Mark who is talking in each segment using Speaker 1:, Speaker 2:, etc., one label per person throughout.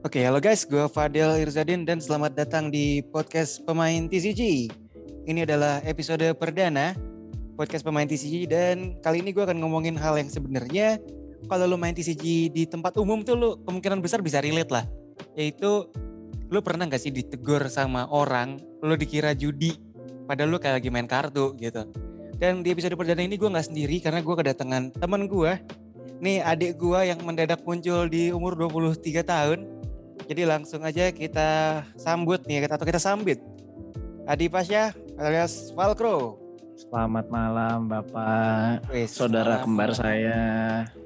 Speaker 1: Oke, halo guys, gue Fadil Irzadin dan selamat datang di podcast pemain TCG. Ini adalah episode perdana podcast pemain TCG dan kali ini gue akan ngomongin hal yang sebenarnya kalau lu main TCG di tempat umum tuh lu kemungkinan besar bisa relate lah. Yaitu lu pernah gak sih ditegur sama orang, lu dikira judi, padahal lu kayak lagi main kartu gitu. Dan di episode perdana ini gue gak sendiri karena gue kedatangan teman gue. Nih adik gue yang mendadak muncul di umur 23 tahun jadi langsung aja kita sambut nih atau kita sambit. Adi Pasya alias Valkro.
Speaker 2: Selamat malam Bapak,
Speaker 1: Wih,
Speaker 2: saudara
Speaker 1: selamat
Speaker 2: kembar
Speaker 1: malam.
Speaker 2: saya.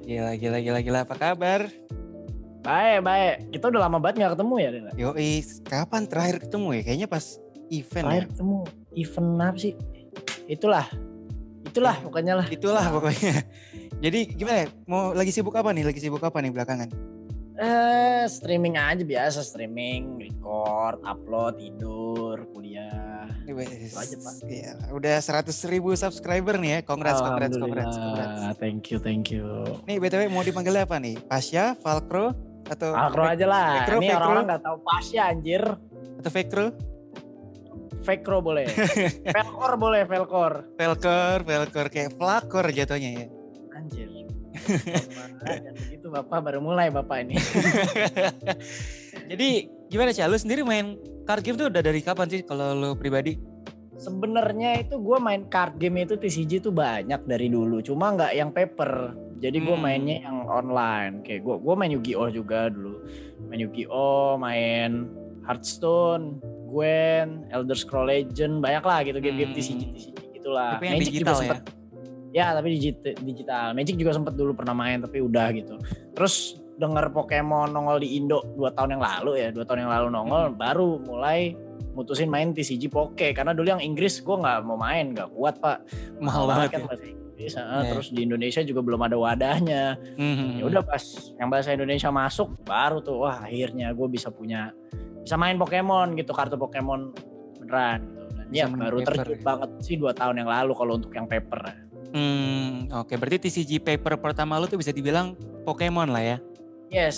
Speaker 1: Gila, gila, gila, gila. Apa kabar?
Speaker 2: Baik, baik. Kita udah lama banget gak ketemu ya, Dela?
Speaker 1: Yoi, kapan terakhir ketemu ya? Kayaknya pas event
Speaker 2: Terakhir
Speaker 1: ya.
Speaker 2: ketemu event apa sih? Itulah. Itulah pokoknya lah.
Speaker 1: Itulah pokoknya. Jadi gimana? ya? Mau lagi sibuk apa nih? Lagi sibuk apa nih belakangan?
Speaker 2: Eh, streaming aja biasa, streaming, record, upload, tidur, kuliah.
Speaker 1: Wes,
Speaker 2: aja, Pak.
Speaker 1: Iya, udah 100 ribu subscriber nih ya. Congrats, congrats, congrats, congrats.
Speaker 2: Thank you, thank you.
Speaker 1: Nih BTW mau dipanggil apa nih? Pasya, Valkro, atau
Speaker 2: Akro aja lah.
Speaker 1: Fekro,
Speaker 2: Ini
Speaker 1: Fekro.
Speaker 2: orang-orang gak tahu pas ya anjir.
Speaker 1: atau Vekro?
Speaker 2: Fakro boleh. Velkor boleh, Velkor.
Speaker 1: Velkor, Velkor kayak flakor jatuhnya ya.
Speaker 2: Anjir. Jangan begitu Bapak baru mulai Bapak ini.
Speaker 1: Jadi gimana sih? Lu sendiri main card game tuh udah dari kapan sih kalau lu pribadi?
Speaker 2: Sebenarnya itu gue main card game itu TCG tuh banyak dari dulu, cuma nggak yang paper. Jadi gue
Speaker 1: Hmm.
Speaker 2: mainnya yang online. Kayak gue gue main Yu-Gi-Oh juga dulu. Main Yu-Gi-Oh, main Hearthstone, Gwen, Elder Scroll Legend, banyak lah gitu game-game
Speaker 1: Hmm.
Speaker 2: TCG TCG gitulah.
Speaker 1: Tapi yang
Speaker 2: Magic
Speaker 1: digital
Speaker 2: juga
Speaker 1: ya?
Speaker 2: sempet Ya tapi digit- digital. Magic juga sempet dulu pernah main tapi udah gitu. Terus denger Pokemon nongol di Indo dua tahun yang lalu ya, dua tahun yang lalu nongol, baru mulai mutusin main TCG Poke karena dulu yang Inggris gue nggak mau main, nggak kuat pak.
Speaker 1: Mahal banget
Speaker 2: kan
Speaker 1: ya.
Speaker 2: bahasa Inggris. ah.
Speaker 1: Iya.
Speaker 2: Terus di Indonesia juga belum ada wadahnya.
Speaker 1: Mhm.
Speaker 2: Ya udah pas yang bahasa Indonesia masuk, baru tuh wah akhirnya gue bisa punya bisa main Pokemon gitu kartu Pokemon beneran gitu. Dan ya baru
Speaker 1: paper
Speaker 2: terjun
Speaker 1: ya.
Speaker 2: banget sih dua tahun yang lalu kalau untuk yang paper.
Speaker 1: Hmm, oke berarti TCG paper pertama lu tuh bisa dibilang Pokemon lah ya.
Speaker 2: Yes.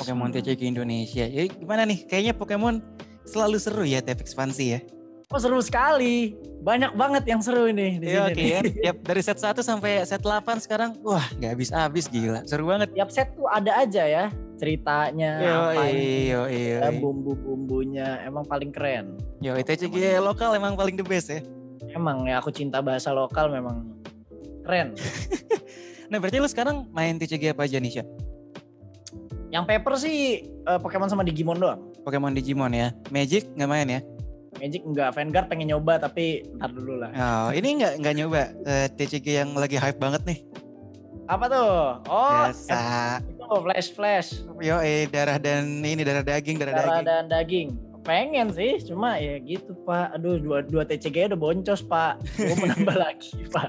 Speaker 1: Pokemon TCG Indonesia. Jadi gimana nih? Kayaknya Pokemon selalu seru ya tiap ekspansi ya.
Speaker 2: Oh seru sekali. Banyak banget yang seru ini di
Speaker 1: Iya
Speaker 2: sini
Speaker 1: oke
Speaker 2: nih.
Speaker 1: ya. Tiap dari set 1 sampai set 8 sekarang wah nggak habis-habis gila. Seru banget.
Speaker 2: Tiap set tuh ada aja ya ceritanya,
Speaker 1: Yo
Speaker 2: apa
Speaker 1: yo
Speaker 2: ya,
Speaker 1: yo.
Speaker 2: bumbu-bumbunya emang paling keren.
Speaker 1: Yo TCG lokal emang paling the best ya.
Speaker 2: Emang ya aku cinta bahasa lokal memang keren.
Speaker 1: Nah berarti lu sekarang main TCG apa aja nih Syah?
Speaker 2: yang paper sih eh, Pokemon sama Digimon doang.
Speaker 1: Pokemon Digimon ya. Magic nggak main ya?
Speaker 2: Magic enggak, Vanguard pengen nyoba tapi ntar dulu lah.
Speaker 1: Oh, ini nggak nggak nyoba eh, TCG yang lagi hype banget nih.
Speaker 2: Apa tuh? Oh,
Speaker 1: Biasa.
Speaker 2: itu flash flash,
Speaker 1: Yo eh darah dan ini darah daging darah,
Speaker 2: darah
Speaker 1: daging.
Speaker 2: dan daging. Pengen sih, cuma ya gitu pak. Aduh, dua, dua TCG udah boncos pak. Gue mau nambah lagi pak.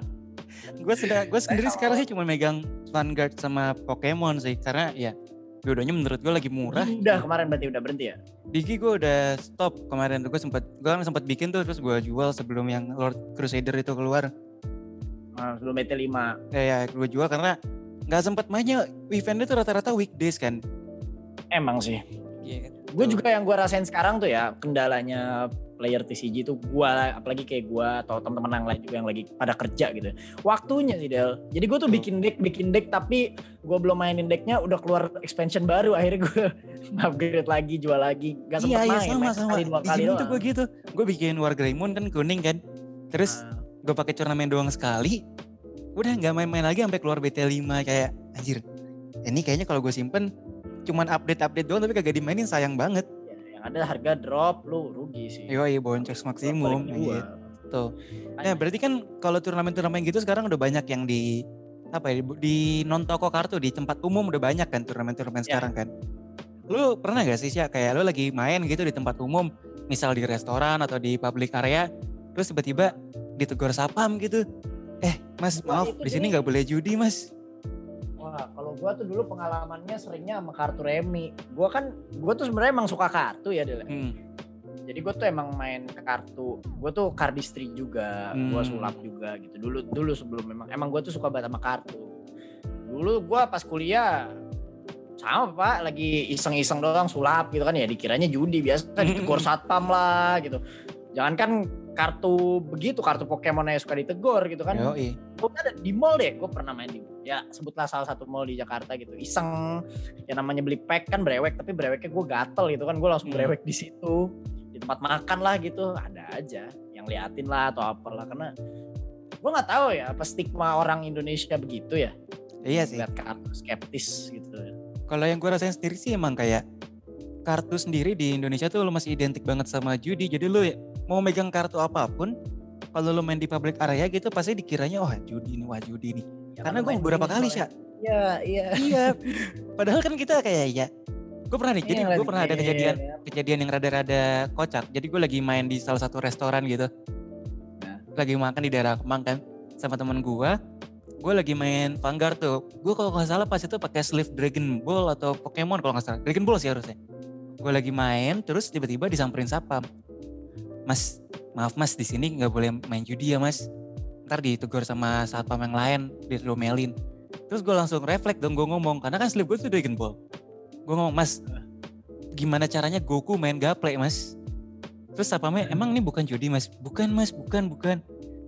Speaker 1: Gue sudah gue sendiri sekarang sih cuma megang Vanguard sama Pokemon sih karena ya dua-duanya menurut gue lagi murah.
Speaker 2: Udah kemarin berarti udah berhenti ya?
Speaker 1: Digi gue udah stop kemarin tuh gue sempat gue kan sempat bikin tuh terus gue jual sebelum yang Lord Crusader itu keluar.
Speaker 2: Nah, sebelum BT5.
Speaker 1: Ya, ya gue jual karena nggak sempat mainnya eventnya tuh rata-rata weekdays kan.
Speaker 2: Emang sih.
Speaker 1: Gitu.
Speaker 2: Gue juga yang gue rasain sekarang tuh ya kendalanya player TCG tuh gue apalagi kayak gue atau teman-teman yang lain juga yang lagi pada kerja gitu. Waktunya sih Del. Jadi gue tuh bikin deck bikin deck tapi gue belum mainin decknya udah keluar expansion baru akhirnya gue upgrade lagi jual lagi gak sempet
Speaker 1: Iya iya
Speaker 2: main.
Speaker 1: sama
Speaker 2: main
Speaker 1: sama.
Speaker 2: sekali dua kali doang.
Speaker 1: gue gitu. Gue bikin War Greymon kan kuning kan. Terus
Speaker 2: Nah,
Speaker 1: gue pakai turnamen doang sekali. Udah nggak main-main lagi sampai keluar BT5 kayak anjir. Ini kayaknya kalau gue simpen cuman update-update doang tapi kagak dimainin sayang banget.
Speaker 2: Ya, yang ada harga drop lu rugi sih.
Speaker 1: Yoi boncos maksimum gitu. Nah, berarti kan kalau turnamen-turnamen gitu sekarang udah banyak yang di apa ya di non toko kartu di tempat umum udah banyak kan turnamen-turnamen
Speaker 2: Ya.
Speaker 1: sekarang kan. Lu pernah gak sih sih kayak lu lagi main gitu di tempat umum, misal di restoran atau di public area, terus tiba-tiba ditegur sapam gitu. Eh, Mas, maaf, di sini nggak boleh judi, Mas.
Speaker 2: Wah, kalau gua tuh dulu pengalamannya seringnya sama kartu remi. Gua kan, gua tuh sebenarnya emang suka kartu ya, Del.
Speaker 1: Hmm.
Speaker 2: Jadi gue tuh emang main kartu, gue tuh cardistry juga, gue
Speaker 1: Hmm.
Speaker 2: sulap juga gitu. Dulu dulu sebelum memang, emang gue tuh suka banget sama kartu. Dulu gue pas kuliah sama pak lagi iseng-iseng doang sulap gitu kan ya dikiranya judi biasa ditegur satpam lah gitu jangan kan kartu begitu kartu Pokemon yang suka ditegur gitu kan
Speaker 1: Yoi.
Speaker 2: Ada di mall deh gue pernah main di ya sebutlah salah satu mall di Jakarta gitu. Iseng. Yang namanya beli pack kan brewek tapi breweknya gue gatel gitu kan. Gue langsung
Speaker 1: Hmm.
Speaker 2: brewek di situ. Di tempat makan lah gitu. Ada aja yang liatin lah atau apalah. Karena gue nggak tahu ya apa stigma orang Indonesia begitu ya?
Speaker 1: Iya sih.
Speaker 2: lihat kartu skeptis gitu.
Speaker 1: Kalau yang gue rasain sendiri sih emang kayak kartu sendiri di Indonesia tuh lo masih identik banget sama judi. Jadi lo ya mau megang kartu apa pun, kalau lo main di public area gitu pasti dikiranya wah judi nih, wah judi nih.
Speaker 2: Ya,
Speaker 1: Karena gue beberapa kali sih.
Speaker 2: Iya iya
Speaker 1: Iya. Padahal kan kita kayak ya. Gue pernah nih. Jadi
Speaker 2: Iya,
Speaker 1: gue pernah ada kejadian
Speaker 2: game.
Speaker 1: kejadian yang rada-rada kocak. Jadi gue lagi main di salah satu restoran gitu.
Speaker 2: Nah.
Speaker 1: Lagi makan di daerah Kemang kan sama temen gue. Gue lagi main Vanguard tuh. Gue kalau nggak salah pas itu pakai sleeve Dragon Ball atau Pokemon kalau nggak salah. Dragon Ball sih harusnya. Gue lagi main terus tiba-tiba disamperin sapam. Mas, maaf mas di sini nggak boleh main judi ya mas. Ntar ditegur sama satpam yang lain, diomelin. Terus gue langsung refleks dong gue ngomong karena kan sleeve gue tuh Dragon Ball. Gue ngomong mas, gimana caranya Goku main gaple mas? Terus sapamnya emang ini bukan judi mas? Bukan mas, bukan bukan.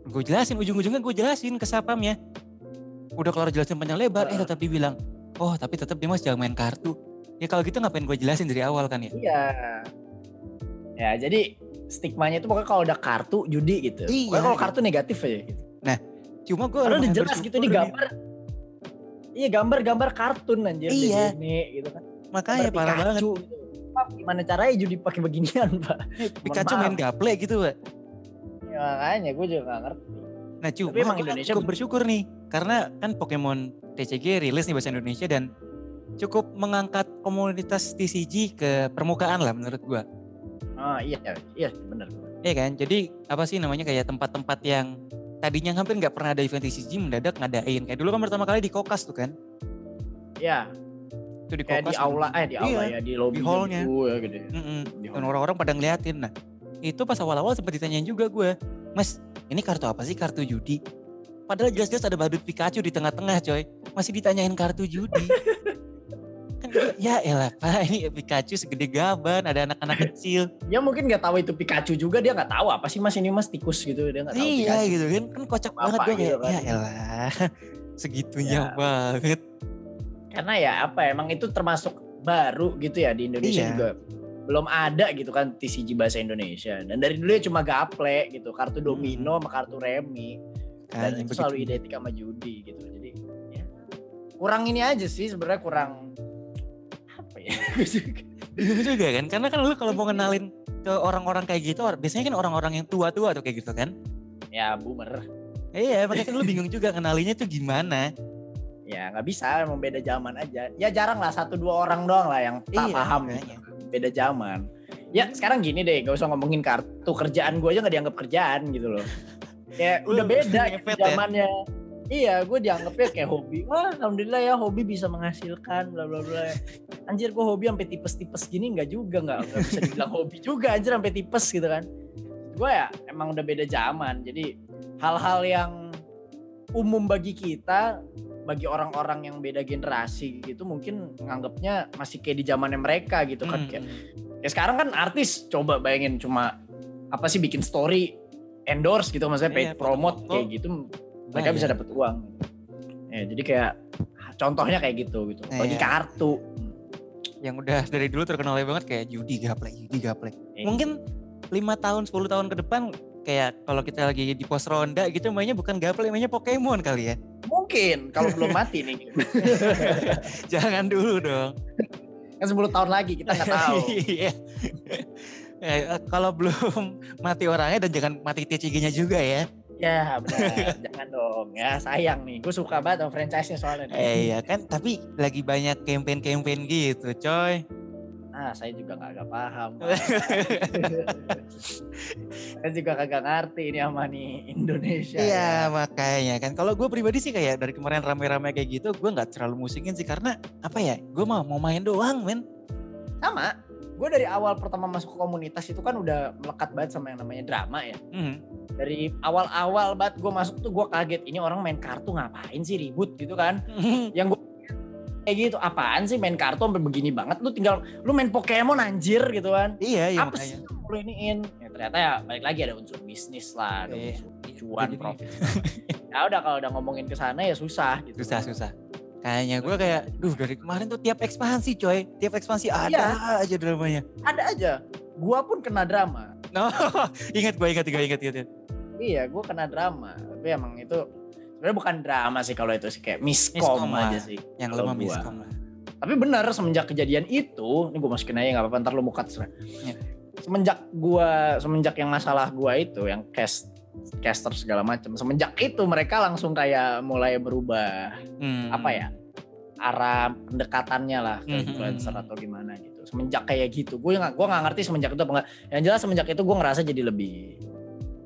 Speaker 1: Gue jelasin ujung-ujungnya gue jelasin ke sapamnya. Udah keluar jelasin panjang lebar, eh tetap dibilang, oh tapi tetap dia mas jangan main kartu. Ya kalau gitu ngapain gue jelasin dari awal kan ya?
Speaker 2: Iya. Ya jadi stigmanya itu pokoknya kalau udah kartu judi gitu.
Speaker 1: Iya.
Speaker 2: Pokoknya kalau kartu negatif aja gitu.
Speaker 1: Cuma gue
Speaker 2: Padahal udah jelas gitu nih gambar. Iya gambar-gambar kartun anjir
Speaker 1: Iya.
Speaker 2: Disney gitu kan.
Speaker 1: Makanya
Speaker 2: Gambar
Speaker 1: parah banget.
Speaker 2: Gitu. Pak, gimana caranya judi pakai beginian, Pak?
Speaker 1: Pikachu main gaple gitu pak.
Speaker 2: Ya, makanya gue juga gak ngerti.
Speaker 1: Nah cuma
Speaker 2: Tapi emang Indonesia
Speaker 1: cukup bersyukur nih. Karena kan Pokemon TCG rilis nih bahasa Indonesia dan cukup mengangkat komunitas TCG ke permukaan lah menurut gua.
Speaker 2: Oh iya, iya bener.
Speaker 1: Iya kan? Jadi apa sih namanya kayak tempat-tempat yang tadinya hampir nggak pernah ada event TCG mendadak ngadain. Kayak dulu kan pertama kali di Kokas tuh kan.
Speaker 2: Ya,
Speaker 1: Itu di
Speaker 2: kayak
Speaker 1: Kokas.
Speaker 2: di aula, eh di aula
Speaker 1: Iya,
Speaker 2: ya, di lobby
Speaker 1: di hallnya.
Speaker 2: gitu ya gede.
Speaker 1: Mm-mm.
Speaker 2: Di
Speaker 1: Dan
Speaker 2: hall.
Speaker 1: orang-orang pada ngeliatin. Nah itu pas awal-awal sempat ditanyain juga gue. Mas ini kartu apa sih? Kartu judi? Padahal jelas-jelas ada badut Pikachu di tengah-tengah coy. Masih ditanyain kartu judi. ya elah pak ini Pikachu segede gaban ada anak-anak kecil.
Speaker 2: Dia mungkin nggak tahu itu Pikachu juga, dia nggak tahu apa sih mas ini mas tikus gitu, dia nggak tahu
Speaker 1: iya
Speaker 2: Pikachu.
Speaker 1: gitu kan. Kan kocak
Speaker 2: Apa
Speaker 1: banget gue
Speaker 2: gitu kan.
Speaker 1: ya elah segitunya
Speaker 2: Ya.
Speaker 1: banget.
Speaker 2: Karena ya apa emang itu termasuk baru gitu ya di Indonesia
Speaker 1: Iya.
Speaker 2: juga belum ada gitu kan TCG bahasa Indonesia dan dari dulu ya cuma gaple gitu kartu domino sama kartu remi dan
Speaker 1: Kan,
Speaker 2: itu
Speaker 1: begitu.
Speaker 2: selalu identik sama judi gitu jadi ya kurang ini aja sih sebenarnya kurang ya
Speaker 1: Bingung juga. Kan? Karena kan lu kalau mau kenalin ke orang-orang kayak gitu biasanya kan orang-orang yang tua-tua tuh kayak gitu kan?
Speaker 2: Ya boomer.
Speaker 1: Iya makanya kan lu bingung juga kenalinya tuh gimana?
Speaker 2: Ya nggak bisa emang beda zaman aja. Ya jarang lah satu dua orang doang lah yang tak
Speaker 1: Iya,
Speaker 2: paham.
Speaker 1: makanya.
Speaker 2: gitu. beda zaman. Ya sekarang gini deh gak usah ngomongin kartu kerjaan gue aja nggak dianggap kerjaan gitu loh. Ya udah beda gitu
Speaker 1: ngepet ya?
Speaker 2: Iya gue dianggapnya kayak hobi. Wah alhamdulillah ya hobi bisa menghasilkan bla bla bla. Anjir gue hobi sampai tipes-tipes gini nggak juga nggak nggak bisa dibilang hobi juga anjir sampai tipes gitu kan. Gue ya emang udah beda zaman. Jadi hal-hal yang umum bagi kita bagi orang-orang yang beda generasi gitu mungkin nganggapnya masih kayak di zamannya mereka gitu kan.
Speaker 1: Hmm.
Speaker 2: kayak ya sekarang kan artis coba bayangin cuma apa sih bikin story endorse gitu maksudnya paid
Speaker 1: Iya,
Speaker 2: promote kayak gitu mereka
Speaker 1: Bayar.
Speaker 2: bisa dapat uang. Ya jadi kayak contohnya kayak gitu gitu. Bagi
Speaker 1: Iya.
Speaker 2: kartu.
Speaker 1: Yang udah dari dulu terkenal banget kayak judi gaplek judi gaplek.
Speaker 2: Eh,
Speaker 1: mungkin lima tahun 10 tahun ke depan kayak kalau kita lagi di pos ronda gitu mainnya bukan gaplek mainnya Pokemon kali ya.
Speaker 2: Mungkin kalau belum mati nih.
Speaker 1: Jangan dulu dong.
Speaker 2: Kan 10 tahun lagi kita nggak tahu.
Speaker 1: Iya. Eh, kalau belum mati orangnya dan jangan mati TCG-nya juga ya.
Speaker 2: Ya jangan dong ya sayang nih gue suka banget sama franchise-nya soalnya nih.
Speaker 1: Eh iya kan, tapi lagi banyak campaign-campaign gitu, coy.
Speaker 2: Ah, saya juga kagak paham. Saya juga kagak ngerti ini sama nih Indonesia.
Speaker 1: Iya
Speaker 2: ya.
Speaker 1: makanya kan. Kalau gue pribadi sih kayak dari kemarin rame-rame kayak gitu, gue nggak terlalu musingin sih karena apa ya? Gue mau mau main doang, men.
Speaker 2: Sama. Gue dari awal pertama masuk ke komunitas itu kan udah melekat banget sama yang namanya drama ya.
Speaker 1: Hmm.
Speaker 2: Dari awal-awal banget gue masuk tuh gue kaget. Ini orang main kartu ngapain sih ribut gitu kan. Yang gue kayak gitu apaan sih main kartu sampai begini banget lu tinggal lu main Pokemon anjir gitu kan
Speaker 1: Iya, iya
Speaker 2: apa
Speaker 1: makanya.
Speaker 2: sih lu iniin ya ternyata ya balik lagi ada unsur bisnis lah ada
Speaker 1: Iya.
Speaker 2: unsur cuan
Speaker 1: Jadi-
Speaker 2: profit ya udah kalau udah ngomongin ke sana ya susah gitu
Speaker 1: Susah, susah. Kayaknya gue kayak, duh dari kemarin tuh tiap ekspansi coy. Tiap ekspansi ada aja dramanya.
Speaker 2: ada aja gua pun kena drama
Speaker 1: No, ingat gue, ingat gue, ingat, ingat.
Speaker 2: iya gua kena drama tapi emang itu sebenarnya bukan drama sih kalau itu sih kayak miskom,
Speaker 1: Miskom
Speaker 2: aja sih
Speaker 1: Yang lemah miskom lah.
Speaker 2: Tapi benar semenjak kejadian itu, ini gue masukin aja nggak apa-apa ntar lu mukat serah.
Speaker 1: Ya.
Speaker 2: Semenjak gua, semenjak yang masalah gua itu, yang cast caster segala macam, semenjak itu mereka langsung kayak mulai berubah
Speaker 1: Hmm.
Speaker 2: apa ya arah pendekatannya lah ke
Speaker 1: Hmm.
Speaker 2: influencer atau gimana gitu. Semenjak kayak gitu, gue nggak gue nggak ngerti semenjak itu apa enggak. Yang jelas semenjak itu gue ngerasa jadi lebih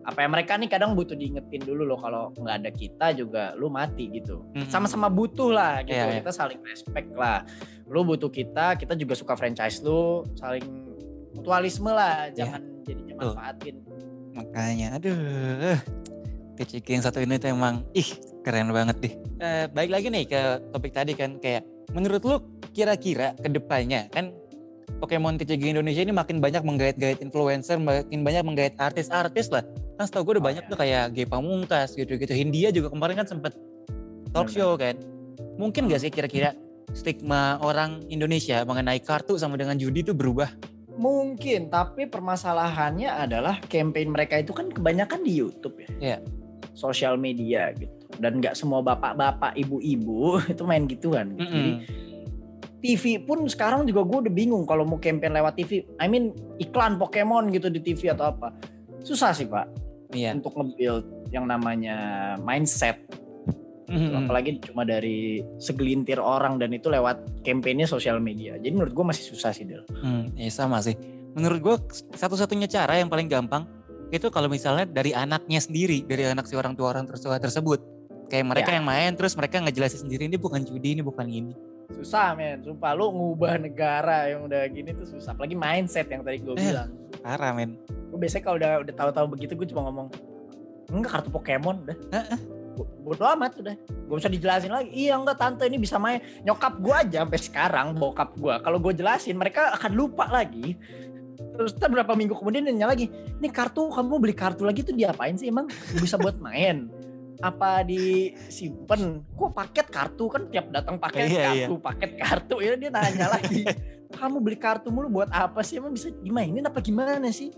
Speaker 2: apa ya mereka nih kadang butuh diingetin dulu loh kalau nggak ada kita juga lu mati gitu
Speaker 1: Hmm.
Speaker 2: sama-sama butuh lah gitu
Speaker 1: Iya, iya.
Speaker 2: kita saling respect lah lu butuh kita kita juga suka franchise lu saling mutualisme lah
Speaker 1: Iya.
Speaker 2: jangan jadinya
Speaker 1: Betul.
Speaker 2: manfaatin
Speaker 1: Makanya, aduh. Keciki yang satu ini tuh emang, ih keren banget deh. Eh, baik lagi nih ke topik tadi kan, kayak menurut lu kira-kira ke depannya kan Pokemon TCG Indonesia ini makin banyak menggait-gait influencer, makin banyak menggait artis-artis lah. Kan setahu gue udah
Speaker 2: Oh,
Speaker 1: banyak
Speaker 2: iya.
Speaker 1: tuh kayak G Pamungkas gitu-gitu. Hindia juga kemarin kan sempet talk show kan. Mungkin gak sih kira-kira stigma orang Indonesia mengenai kartu sama dengan judi itu berubah?
Speaker 2: Mungkin tapi permasalahannya adalah campaign mereka itu kan kebanyakan di YouTube ya.
Speaker 1: Iya.
Speaker 2: sosial media gitu. Dan nggak semua bapak-bapak ibu-ibu itu main gituan. Gitu. jadi TV pun sekarang juga gue udah bingung kalau mau campaign lewat TV I mean iklan Pokemon gitu di TV atau apa. Susah sih pak.
Speaker 1: Iya.
Speaker 2: untuk nge-build yang namanya mindset
Speaker 1: Mm-mm.
Speaker 2: apalagi cuma dari segelintir orang dan itu lewat campaignnya sosial media jadi menurut gue masih susah sih Del
Speaker 1: Hmm, ya sama sih. Menurut gue satu-satunya cara yang paling gampang itu kalau misalnya dari anaknya sendiri, dari anak si orang tua orang tersebut tersebut. Kayak mereka
Speaker 2: Ya.
Speaker 1: yang main terus mereka ngejelasin sendiri ini bukan judi, ini bukan ini.
Speaker 2: susah men sumpah lu ngubah negara yang udah gini tuh susah apalagi mindset yang tadi gue
Speaker 1: Eh.
Speaker 2: bilang
Speaker 1: Parah men.
Speaker 2: gue biasanya kalau udah udah tahu-tahu begitu gue cuma ngomong enggak kartu Pokemon udah bodo amat udah. Gak usah dijelasin lagi. Iya enggak tante ini bisa main. Nyokap gue aja sampai sekarang bokap gue kalau gue jelasin mereka akan lupa lagi. Terus ntar berapa minggu kemudian nanya lagi ini kartu kamu beli kartu lagi tuh diapain sih? Emang bisa buat main? Apa disimpan kok paket kartu? Kan tiap datang paket
Speaker 1: Iya, iya.
Speaker 2: kartu paket kartu. Ya dia nanya lagi kamu beli kartu mulu buat apa sih? Emang bisa dimainin apa gimana sih?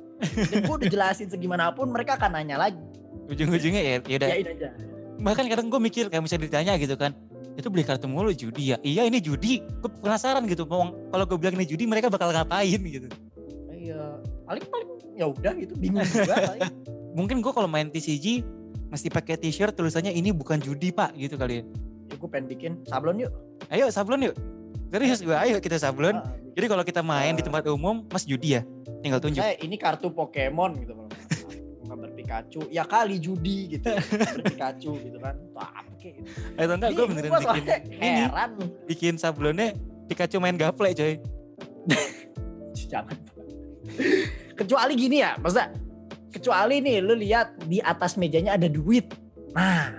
Speaker 2: Dan gue udah jelasin segimanapun mereka akan nanya lagi.
Speaker 1: Ujung-ujungnya ya, ya udah.
Speaker 2: aja
Speaker 1: Bahkan kadang gue mikir kayak misalnya ditanya gitu kan. Itu beli kartu mulu judi ya? Iya ini judi. Gue penasaran gitu. Kalau gue bilang ini judi mereka bakal ngapain gitu.
Speaker 2: iya paling paling ya udah gitu bingung juga paling.
Speaker 1: Mungkin gue kalau main TCG mesti pakai t-shirt tulisannya ini bukan judi pak gitu kali ya.
Speaker 2: gue pengen bikin sablon yuk
Speaker 1: Ayo sablon yuk. Serius gue, ayo kita sablon.
Speaker 2: Ah,
Speaker 1: Jadi kalau kita main di tempat umum, mas judi ya? Tinggal tunjuk.
Speaker 2: saya ini kartu Pokemon gitu Pikachu. Ya kali judi gitu. Pikachu gitu kan. Apa kayak gitu.
Speaker 1: Atau enggak gue beneran
Speaker 2: gua
Speaker 1: bikin
Speaker 2: soalnya
Speaker 1: ini,
Speaker 2: heran.
Speaker 1: Bikin sablonnya Pikachu main gaple coy.
Speaker 2: jangan. Kecuali gini ya maksudnya kecuali nih lu lihat di atas mejanya ada duit. Nah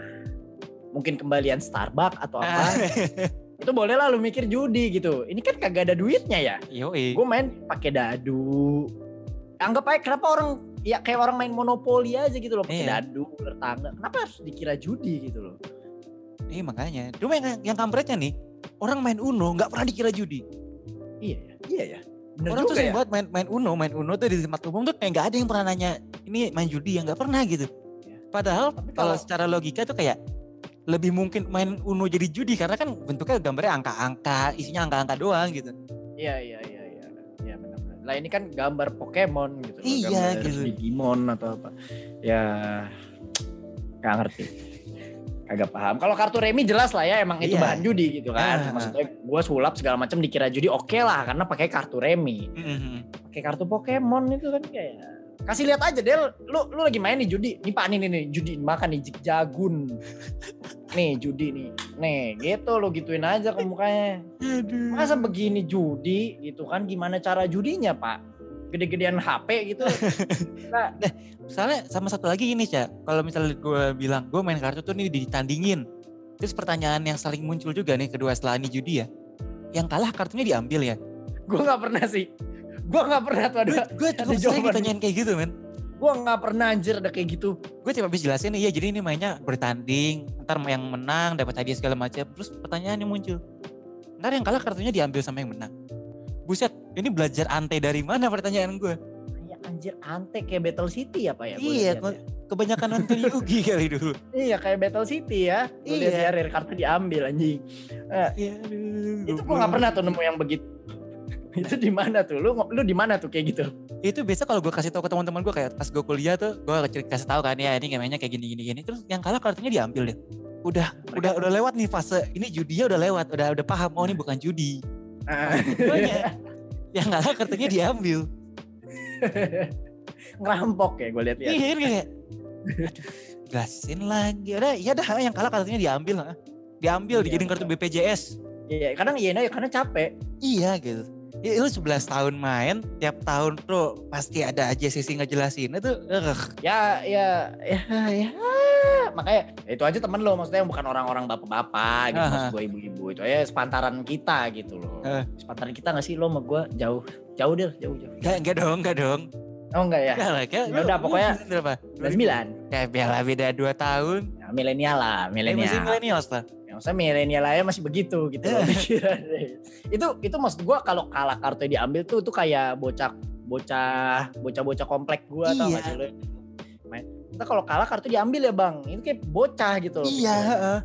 Speaker 2: mungkin kembalian Starbucks atau apa. Itu boleh lah lu mikir judi gitu. Ini kan kagak ada duitnya ya.
Speaker 1: Yoi.
Speaker 2: gue main pakai dadu. Anggap aja kenapa orang ya kayak orang main monopoli aja gitu loh pakai
Speaker 1: Iya.
Speaker 2: dadu ular tangga kenapa harus dikira judi gitu loh
Speaker 1: Iya makanya. Cuma yang, yang kampretnya nih, orang main Uno nggak pernah dikira judi.
Speaker 2: iya ya iya ya bener
Speaker 1: orang tuh sering
Speaker 2: ya
Speaker 1: banget main, main Uno, main Uno tuh di tempat umum tuh kayak nggak ada yang pernah nanya ini main judi ya nggak pernah gitu.
Speaker 2: Iya.
Speaker 1: Padahal
Speaker 2: Tapi
Speaker 1: kalau
Speaker 2: kalau-
Speaker 1: secara logika tuh kayak lebih mungkin main Uno jadi judi karena kan bentuknya gambarnya angka-angka, isinya angka-angka doang gitu.
Speaker 2: iya iya iya lah ini kan gambar Pokemon gitu.
Speaker 1: Iya,
Speaker 2: gambar
Speaker 1: gitu.
Speaker 2: Digimon atau apa. Ya nggak ngerti. Kagak paham. Kalau kartu remi jelas lah ya emang itu
Speaker 1: Iya.
Speaker 2: bahan judi gitu kan.
Speaker 1: Ah.
Speaker 2: maksudnya gue sulap segala macam dikira judi oke lah karena pakai kartu remi.
Speaker 1: Mhm.
Speaker 2: pakai kartu Pokemon itu kan kayak kasih lihat aja Del. Lu lu lagi main nih judi. Nih pak nih nih, nih judi makan nih jagun nih judi nih nih gitu lo gituin aja ke mukanya masa begini judi gitu kan gimana cara judinya pak gede-gedean HP gitu Nah,
Speaker 1: Soalnya sama satu lagi ini Cak, kalau misalnya gue bilang gue main kartu tuh nih ditandingin. Terus pertanyaan yang saling muncul juga nih kedua setelah ini judi ya. yang kalah kartunya diambil ya.
Speaker 2: Gue nggak pernah sih. Gue nggak pernah tuh ada.
Speaker 1: Gue cukup sering ditanyain kayak gitu men.
Speaker 2: Gue nggak pernah anjir ada kayak gitu.
Speaker 1: Gue coba habis jelasin iya jadi ini mainnya bertanding. Ntar yang menang dapat hadiah segala macam. Terus pertanyaannya muncul. Ntar yang kalah kartunya diambil sama yang menang. Buset, ini belajar ante dari mana pertanyaan gue?
Speaker 2: Ya anjir ante kayak Battle City apa ya? gua
Speaker 1: Iya,
Speaker 2: lihat ya.
Speaker 1: kebanyakan nonton Yugi kali dulu.
Speaker 2: Iya kayak Battle City ya. Gue
Speaker 1: Iya.
Speaker 2: lihat ya kartu diambil anjing. Eh,
Speaker 1: Iya, aduh.
Speaker 2: itu gue nggak pernah tuh nemu yang begitu. itu di mana tuh? Lu lu di mana tuh kayak gitu?
Speaker 1: itu biasa kalau gue kasih tahu ke teman-teman gue kayak pas gue kuliah tuh gue kasih tahu kan ya ini mainnya kayak gini gini gini terus yang kalah kartunya diambil deh udah
Speaker 2: Mereka
Speaker 1: udah udah lewat nih fase ini judinya udah lewat udah udah paham oh ini bukan judi. Makanya, yang kalah kartunya diambil
Speaker 2: Ngerampok ya gue lihat ya.
Speaker 1: iya kan kayak jelasin lagi udah ya dah yang kalah kartunya diambil diambil
Speaker 2: Iya,
Speaker 1: dijadiin kartu. BPJS
Speaker 2: Iya, kadang iya ya karena capek.
Speaker 1: iya gitu Ya, lu 11 tahun main, tiap tahun tuh pasti ada aja sisi ngejelasin itu. ugh.
Speaker 2: Ya, ya, ya, ya. Makanya ya itu aja temen lo maksudnya yang bukan orang-orang bapak-bapak gitu,
Speaker 1: Aha.
Speaker 2: maksud gue ibu-ibu itu ya sepantaran kita gitu loh.
Speaker 1: Eh.
Speaker 2: Sepantaran kita gak sih lo sama gue jauh, jauh deh, jauh jauh.
Speaker 1: Enggak, enggak dong, enggak dong.
Speaker 2: Oh enggak ya?
Speaker 1: Enggak lah, kayak
Speaker 2: Ya udah, pokoknya
Speaker 1: berapa?
Speaker 2: 99.
Speaker 1: Ya bela beda 2 tahun.
Speaker 2: Ya, milenial lah,
Speaker 1: Eh, masih
Speaker 2: milenial.
Speaker 1: milenial lah.
Speaker 2: Ya, maksudnya milenial aja masih begitu gitu loh pikirannya. itu itu maksud gue kalau kalah kartu diambil tuh tuh kayak bocah bocah bocah bocah komplek gue tau
Speaker 1: Iya.
Speaker 2: gak sih lo? Kita kalau kalah kartu diambil ya bang, itu kayak bocah gitu loh.
Speaker 1: Iya, heeh.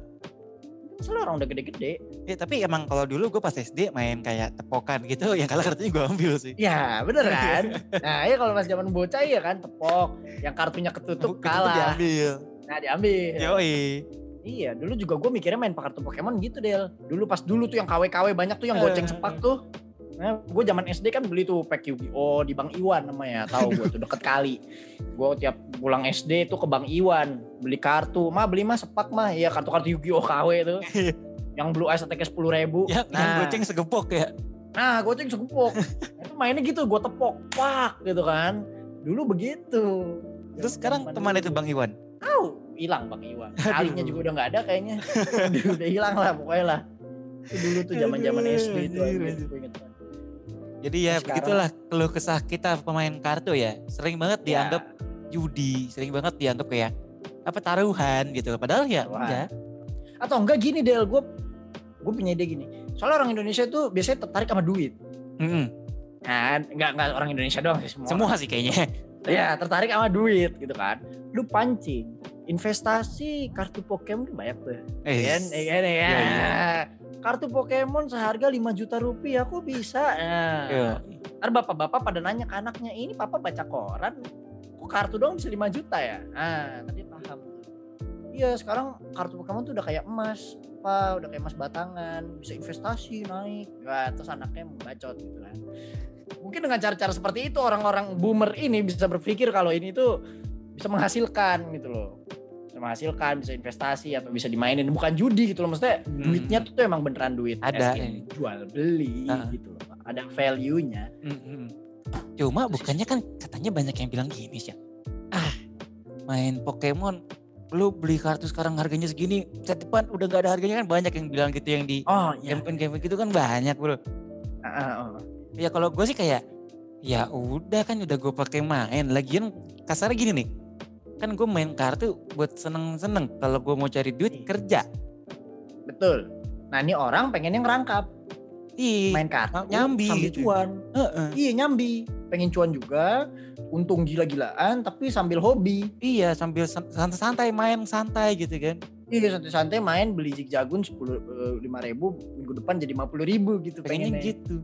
Speaker 2: Soalnya orang udah gede-gede.
Speaker 1: Ya, tapi emang kalau dulu gue pas SD main kayak tepokan gitu, yang kalah kartunya gue ambil sih.
Speaker 2: Ya bener kan? nah ya kalau pas zaman bocah iya kan tepok, yang kartunya ketutup
Speaker 1: Itu
Speaker 2: kalah.
Speaker 1: diambil.
Speaker 2: Nah diambil.
Speaker 1: Yoi.
Speaker 2: Iya, dulu juga gue mikirnya main kartu Pokemon gitu Del. Dulu pas dulu tuh yang KW-KW banyak tuh yang goceng
Speaker 1: Eh.
Speaker 2: sepak tuh. Nah, gue zaman SD kan beli tuh pack Yu-Gi-Oh di Bang Iwan namanya, tahu gue tuh deket kali. Gue tiap pulang SD tuh ke Bang Iwan beli kartu, mah beli mah sepak mah, ya kartu-kartu Yu-Gi-Oh KW tuh. yang Blue Eyes attack sepuluh ribu.
Speaker 1: Ya, yang
Speaker 2: nah,
Speaker 1: goceng segepok ya.
Speaker 2: nah goceng segepok. itu mainnya gitu, gue tepok, pak gitu kan. Dulu begitu.
Speaker 1: Terus sekarang
Speaker 2: dulu.
Speaker 1: itu Bang Iwan?
Speaker 2: Tahu, hilang Bang Iwan.
Speaker 1: Aduh.
Speaker 2: Kalinya juga udah nggak ada kayaknya. udah, udah hilang lah pokoknya lah. Itu dulu tuh zaman-zaman SD itu inget banget.
Speaker 1: Jadi ya
Speaker 2: Sekarang-
Speaker 1: begitulah keluh kesah kita pemain kartu ya. Sering banget
Speaker 2: Ya.
Speaker 1: dianggap judi, sering banget dianggap kayak apa taruhan gitu. Padahal ya
Speaker 2: Taruhan.
Speaker 1: enggak.
Speaker 2: Atau enggak gini Del, gue gue punya ide gini. Soalnya orang Indonesia tuh biasanya tertarik sama duit.
Speaker 1: Mm-mm.
Speaker 2: Nah, enggak enggak orang Indonesia doang sih semua.
Speaker 1: Semua sih kayaknya.
Speaker 2: Ya, tertarik sama duit gitu kan. Lu pancing, investasi kartu Pokemon banyak tuh.
Speaker 1: Eh,
Speaker 2: Kan, eh, kan, ya.
Speaker 1: Iya, iya.
Speaker 2: Kartu Pokemon seharga 5 juta rupiah kok bisa? Nah,
Speaker 1: iya.
Speaker 2: Ntar bapak-bapak pada nanya ke anaknya, ini papa baca koran, kok kartu doang bisa 5 juta ya? Nah, tadi paham. Iya, sekarang kartu Pokemon tuh udah kayak emas, apa, udah kayak emas batangan, bisa investasi naik. Wah, terus anaknya membacot gitu kan. Mungkin dengan cara-cara seperti itu orang-orang boomer ini bisa berpikir kalau ini tuh bisa menghasilkan gitu loh. Bisa menghasilkan, bisa investasi atau bisa dimainin bukan judi gitu loh. Maksudnya
Speaker 1: Hmm.
Speaker 2: duitnya tuh emang beneran duit.
Speaker 1: Ada, eh.
Speaker 2: jual beli
Speaker 1: Ah.
Speaker 2: gitu loh. Ada value-nya.
Speaker 1: Mm-mm. Cuma bukannya kan katanya banyak yang bilang gini sih. Ah, main Pokemon lu beli kartu sekarang harganya segini, set depan udah gak ada harganya kan banyak yang bilang gitu yang di
Speaker 2: Oh iya.
Speaker 1: campaign-campaign gitu kan banyak bro.
Speaker 2: Ah, ah, oh.
Speaker 1: Ya kalau gue sih kayak ya udah kan udah gue pakai main. Lagian kasarnya gini nih. Kan gue main kartu buat seneng-seneng. Kalau gue mau cari duit
Speaker 2: Iya.
Speaker 1: kerja.
Speaker 2: Betul. Nah ini orang pengennya ngerangkap
Speaker 1: Ih,
Speaker 2: main kartu
Speaker 1: nyambi
Speaker 2: sambil
Speaker 1: gitu.
Speaker 2: cuan.
Speaker 1: heeh.
Speaker 2: Iya nyambi. Pengen cuan juga, untung gila-gilaan tapi sambil hobi.
Speaker 1: iya sambil san- santai-santai main santai gitu kan.
Speaker 2: Iya santai-santai main beli jagun sepuluh lima ribu minggu depan jadi lima puluh ribu gitu
Speaker 1: Pengennya
Speaker 2: pengennya.
Speaker 1: gitu.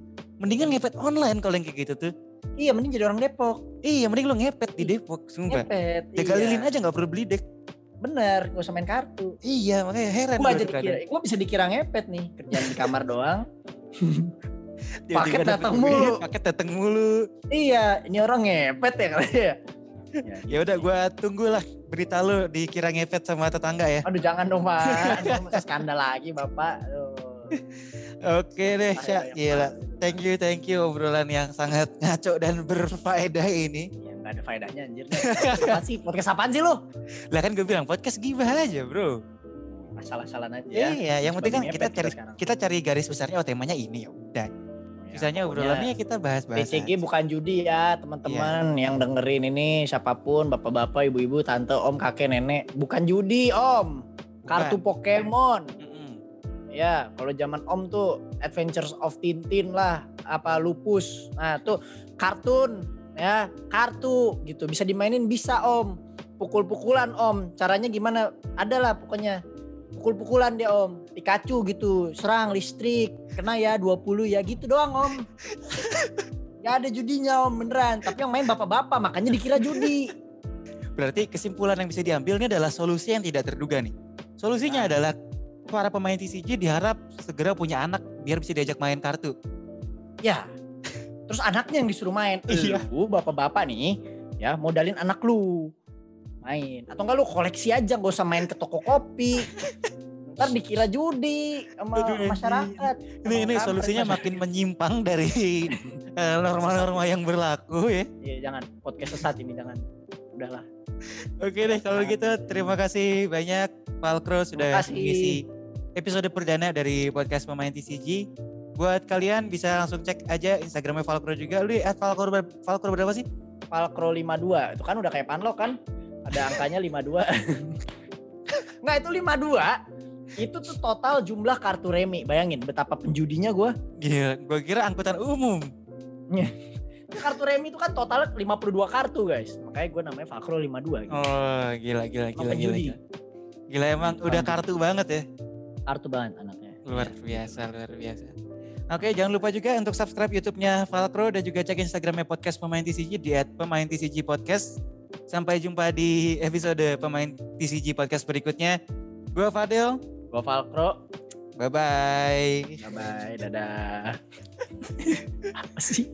Speaker 1: Mendingan ngepet online kalau yang kayak gitu tuh.
Speaker 2: Iya mending jadi orang Depok.
Speaker 1: Iya, mending lu ngepet di Depok, sumpah.
Speaker 2: Ngepet.
Speaker 1: Jaga
Speaker 2: iya.
Speaker 1: lilin aja nggak perlu beli dek.
Speaker 2: Bener, gak usah main kartu.
Speaker 1: Iya, makanya heran
Speaker 2: gua aja dikira, gua bisa dikira ngepet nih kerjaan di kamar doang. Paket datang mulu.
Speaker 1: Paket datang mulu.
Speaker 2: iya, ini orang ngepet ya kali ya. Ya,
Speaker 1: udah gua tunggulah berita lu dikira ngepet sama tetangga ya.
Speaker 2: Aduh jangan dong Pak, skandal lagi Bapak. Aduh.
Speaker 1: Oke deh,
Speaker 2: Bahaya
Speaker 1: Sya.
Speaker 2: yang
Speaker 1: Gila. Thank you, thank you obrolan yang sangat ngaco dan berfaedah ini.
Speaker 2: Ya nggak ada faedahnya anjir. Apaan sih? Podcast apaan sih lu?
Speaker 1: Lah kan gue bilang podcast gibah aja bro.
Speaker 2: asal-asalan aja.
Speaker 1: Iya, yang penting kan kita cari
Speaker 2: sekarang.
Speaker 1: kita cari garis besarnya oh temanya ini ya udah.
Speaker 2: Ya,
Speaker 1: Sisanya
Speaker 2: pokoknya
Speaker 1: obrolannya kita bahas-bahas.
Speaker 2: PCG
Speaker 1: aja.
Speaker 2: bukan judi ya teman-teman
Speaker 1: Iya.
Speaker 2: yang dengerin ini siapa pun bapak-bapak ibu-ibu tante om kakek nenek bukan judi om kartu Pokemon
Speaker 1: Mm-mm.
Speaker 2: Ya kalau zaman om tuh Adventures of Tintin lah apa lupus. Nah tuh kartun ya kartu gitu. Bisa dimainin bisa om. Pukul-pukulan om. Caranya gimana? Adalah pokoknya. Pukul-pukulan dia om. Pikachu gitu serang listrik. Kena ya 20 ya gitu doang om. Gak ada judinya om beneran. Tapi yang main bapak-bapak makanya dikira judi.
Speaker 1: Berarti kesimpulan yang bisa diambil ini adalah solusi yang tidak terduga nih. Solusinya
Speaker 2: Ah.
Speaker 1: adalah para pemain TCG diharap segera punya anak biar bisa diajak main kartu.
Speaker 2: Ya Terus anaknya yang disuruh main
Speaker 1: Iya.
Speaker 2: Lu bapak-bapak nih Ya modalin anak lu Main Atau enggak lu koleksi aja Gak usah main ke toko kopi Ntar dikira judi sama
Speaker 1: Aduh,
Speaker 2: masyarakat.
Speaker 1: Ini
Speaker 2: Sama
Speaker 1: ini
Speaker 2: kampret,
Speaker 1: solusinya
Speaker 2: masyarakat.
Speaker 1: makin menyimpang dari eh, norma-norma yang berlaku ya.
Speaker 2: Iya jangan podcast sesat ini jangan. Udahlah.
Speaker 1: Oke deh kalau gitu terima kasih banyak Valkro sudah mengisi episode perdana dari podcast pemain TCG. Buat kalian bisa langsung cek aja Instagramnya Valkro juga. Lu at Valkro, ber- Valkro berapa sih?
Speaker 2: Falcro 52 itu kan udah kayak panlok kan? Ada angkanya 52. Enggak itu 52. Itu tuh total jumlah kartu remi. Bayangin betapa penjudinya gua.
Speaker 1: Gila, gue kira angkutan umum.
Speaker 2: Kartu remi itu kan total 52 kartu guys. Makanya gue namanya Falcro 52 gitu.
Speaker 1: Oh gila gila gila gila. Gila, Gila, emang udah kartu banget ya.
Speaker 2: Kartu banget anaknya.
Speaker 1: Luar biasa luar biasa. Oke jangan lupa juga untuk subscribe YouTube-nya Valkro dan juga cek Instagramnya podcast pemain TCG di @pemain TCG podcast. Sampai jumpa di episode pemain TCG podcast berikutnya. Gue Fadil.
Speaker 2: Gua Falcro.
Speaker 1: Bye bye.
Speaker 2: Bye bye. Dadah. Apa sih?